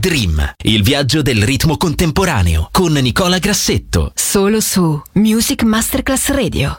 Daydream, il viaggio del ritmo contemporaneo con Nicola Grassetto. Solo su Music Masterclass Radio.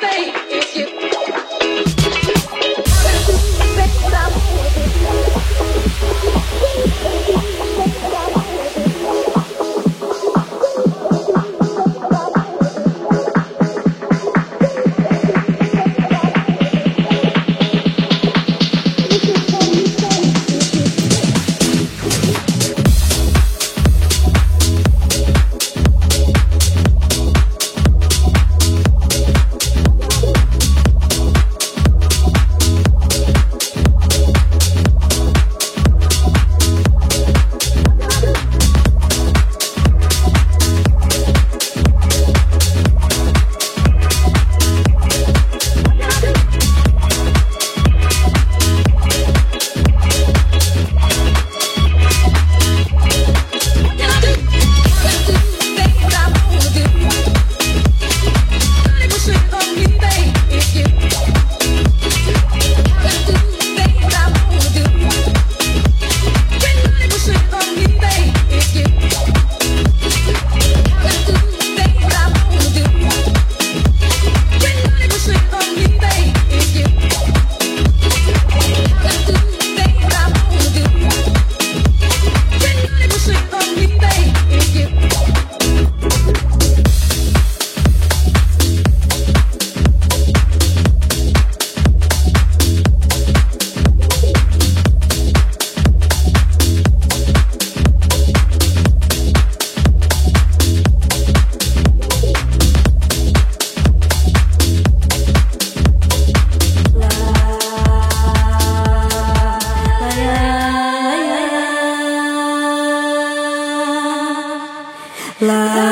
faith. la